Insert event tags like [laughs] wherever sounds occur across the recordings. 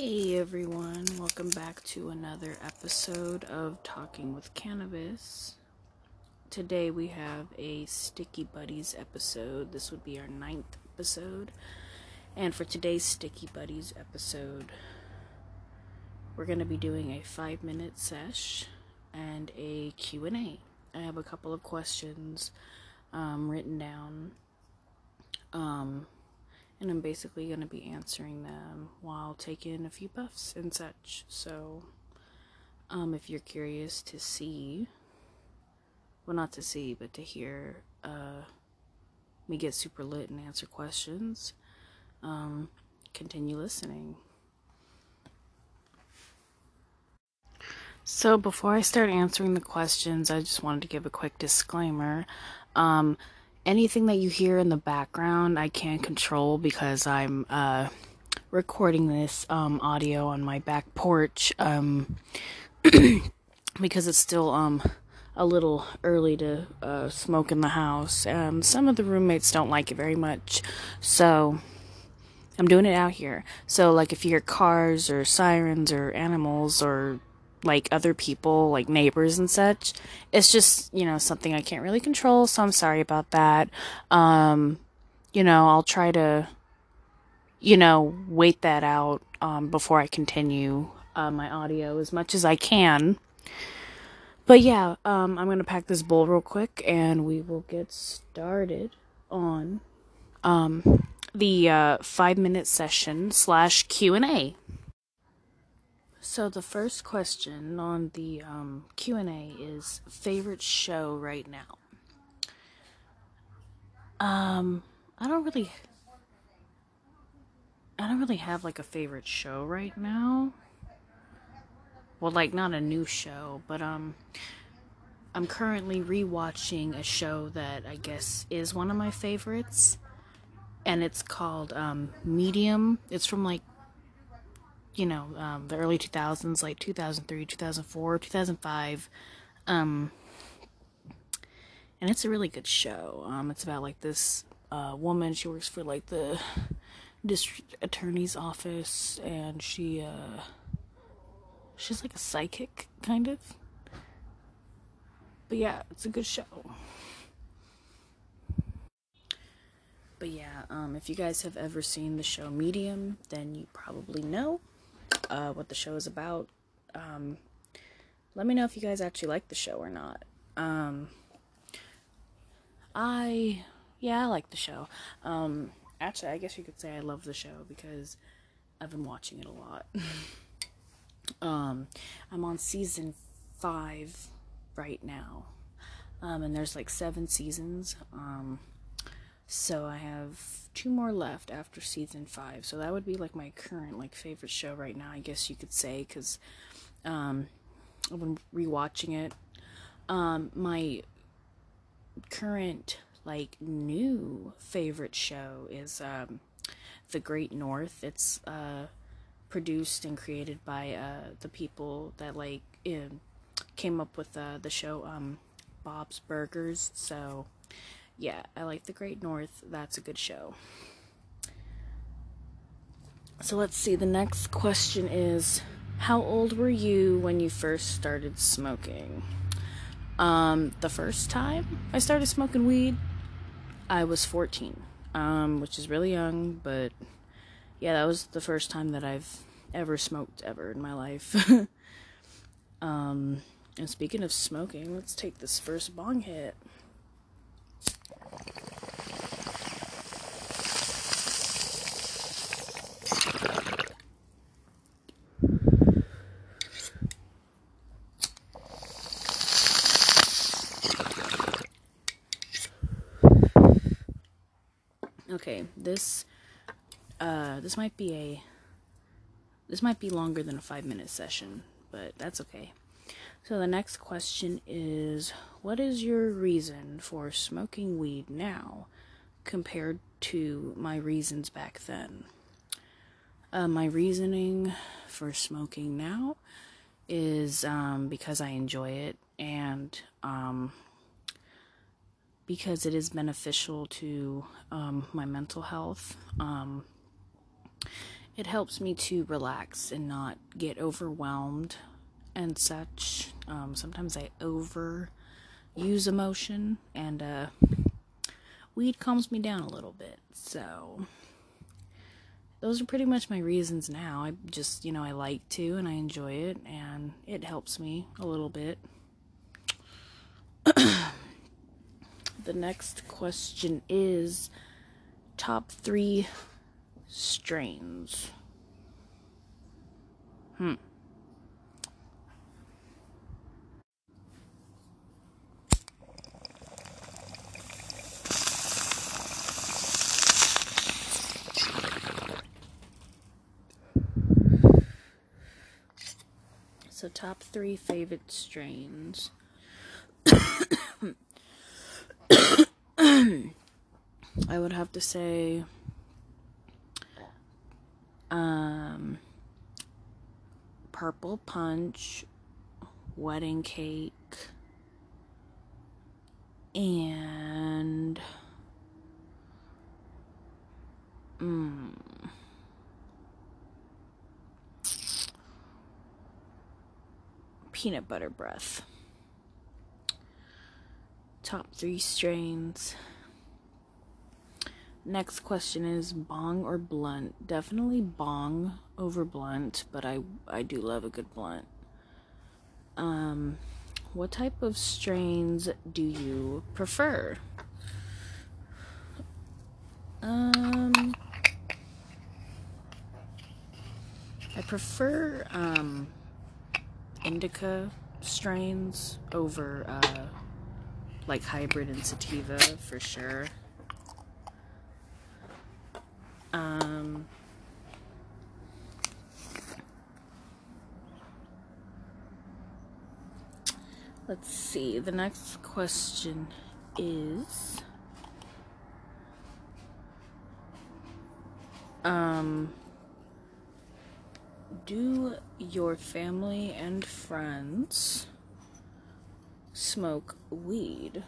Hey everyone, welcome back to another episode of Talking with Cannabis. Today we have a Sticky Buddies episode. This would be our ninth episode. And for today's Sticky Buddies episode, we're going to be doing a five minute sesh and a Q&A. I have a couple of questions um, written down. Um, and I'm basically going to be answering them while taking a few puffs and such. So, um, if you're curious to see, well, not to see, but to hear uh, me get super lit and answer questions, um, continue listening. So, before I start answering the questions, I just wanted to give a quick disclaimer. Um, anything that you hear in the background, I can't control because I'm uh, recording this um, audio on my back porch um, [clears throat] because it's still um, a little early to uh, smoke in the house. Um, some of the roommates don't like it very much, so I'm doing it out here. So, like, if you hear cars or sirens or animals or like other people, like neighbors and such. It's just, you know, something I can't really control, so I'm sorry about that. Um, you know, I'll try to, you know, wait that out um, before I continue uh, my audio as much as I can. But yeah, um, I'm gonna pack this bowl real quick, and we will get started on um, the uh, five minute session slash Q and A. So the first question on the um, Q and A is favorite show right now. Um, I don't really, I don't really have like a favorite show right now. Well, like not a new show, but um, I'm currently rewatching a show that I guess is one of my favorites, and it's called um, Medium. It's from like you know, um, the early 2000s, like 2003, 2004, 2005. Um, and it's a really good show. Um, it's about like this uh, woman. She works for like the district attorney's office, and she uh, she's like a psychic kind of. But yeah, it's a good show. But yeah, um, if you guys have ever seen the show Medium, then you probably know uh, what the show is about. Um, let me know if you guys actually like the show or not. Um, I, yeah, I like the show. Um, actually, I guess you could say I love the show because I've been watching it a lot. [laughs] um, I'm on season five right now. Um, and there's like seven seasons. Um, so I have two more left after season five. So that would be like my current like favorite show right now, I guess you could say, because um, I've been rewatching it. Um, my current like new favorite show is um, The Great North. It's uh, produced and created by uh, the people that like came up with uh, the show um, Bob's Burgers. So yeah, I like The Great North. That's a good show. So let's see. The next question is How old were you when you first started smoking? Um, the first time I started smoking weed, I was 14, um, which is really young, but yeah, that was the first time that I've ever smoked ever in my life. [laughs] um, and speaking of smoking, let's take this first bong hit. Okay, this uh this might be a this might be longer than a 5 minute session, but that's okay. So the next question is what is your reason for smoking weed now compared to my reasons back then? Uh, my reasoning for smoking now is um, because I enjoy it and um, because it is beneficial to um, my mental health. Um, it helps me to relax and not get overwhelmed and such. Um, sometimes I over use emotion, and uh, weed calms me down a little bit. So, those are pretty much my reasons now. I just, you know, I like to and I enjoy it, and it helps me a little bit. [clears throat] the next question is top three strains. Hmm. So, top three favorite strains. [clears throat] I would have to say um, purple punch, wedding cake, and mm, peanut butter breath. Top three strains. Next question is bong or blunt? Definitely bong over blunt, but I I do love a good blunt. Um what type of strains do you prefer? Um I prefer um indica strains over uh like hybrid and sativa for sure. Um, let's see. The next question is um do your family and friends smoke weed?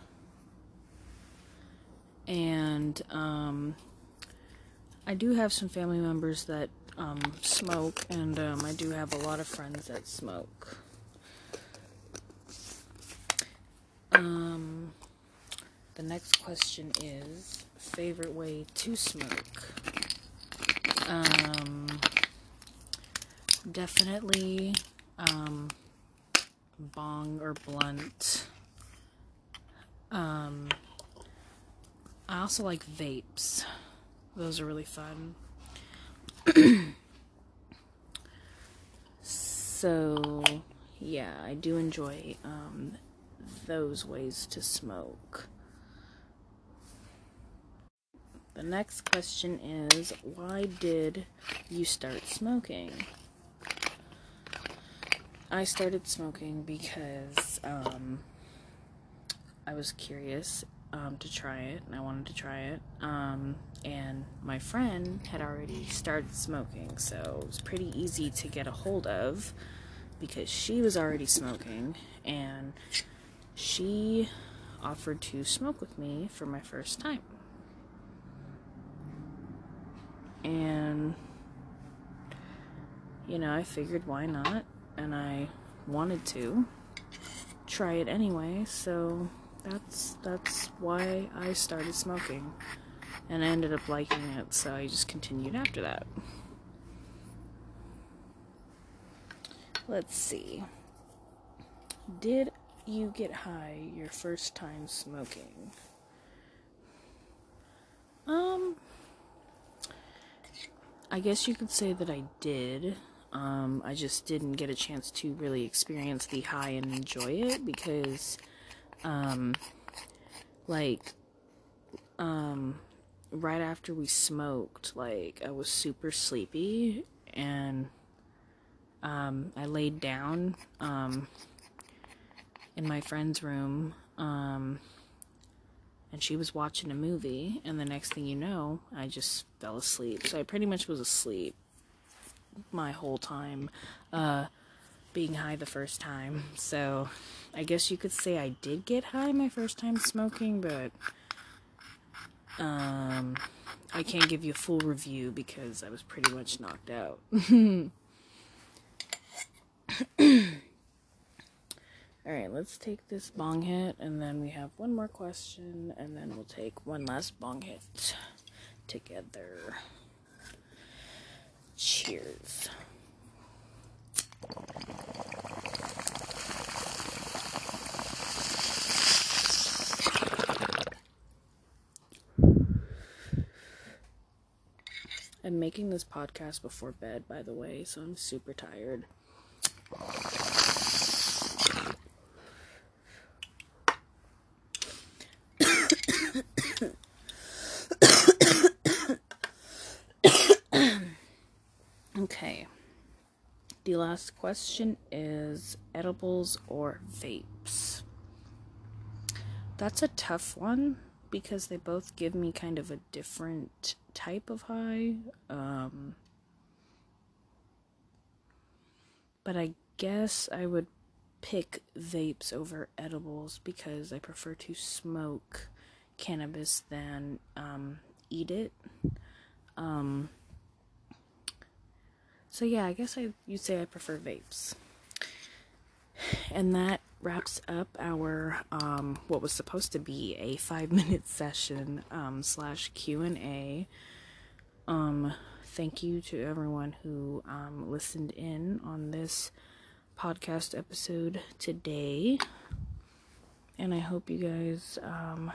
And um I do have some family members that um, smoke, and um, I do have a lot of friends that smoke. Um, the next question is favorite way to smoke. Um, definitely um, bong or blunt. Um, I also like vapes. Those are really fun. so, yeah, I do enjoy um, those ways to smoke. The next question is why did you start smoking? I started smoking because um, I was curious um, to try it, and I wanted to try it. Um, and my friend had already started smoking, so it was pretty easy to get a hold of because she was already smoking, and she offered to smoke with me for my first time. And, you know, I figured why not, and I wanted to try it anyway, so that's that's why I started smoking. And I ended up liking it, so I just continued after that. Let's see. Did you get high your first time smoking? Um I guess you could say that I did. Um, I just didn't get a chance to really experience the high and enjoy it because um like um right after we smoked like i was super sleepy and um i laid down um in my friend's room um and she was watching a movie and the next thing you know i just fell asleep so i pretty much was asleep my whole time uh being high the first time. So I guess you could say I did get high my first time smoking, but Um, I can't give you a full review because I was pretty much knocked out. [laughs] Alright, let's take this bong hit and then we have one more question and then we'll take one last bong hit together. Cheers. I'm making this podcast before bed, by the way, so I'm super tired. okay. The last question is edibles or vapes? That's a tough one because they both give me kind of a different type of high. Um, but I guess I would pick vapes over edibles because I prefer to smoke cannabis than um, eat it. Um, so yeah, I guess I you'd say I prefer vapes. And that wraps up our um, what was supposed to be a five minute session um, slash Q and A. Um, thank you to everyone who um, listened in on this podcast episode today, and I hope you guys um,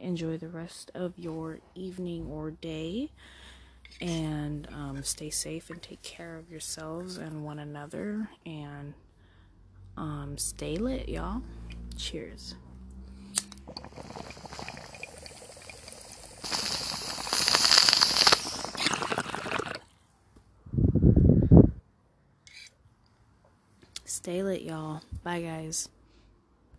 enjoy the rest of your evening or day. And um, stay safe and take care of yourselves and one another. And um, stay lit, y'all. Cheers. Stay lit, y'all. Bye, guys.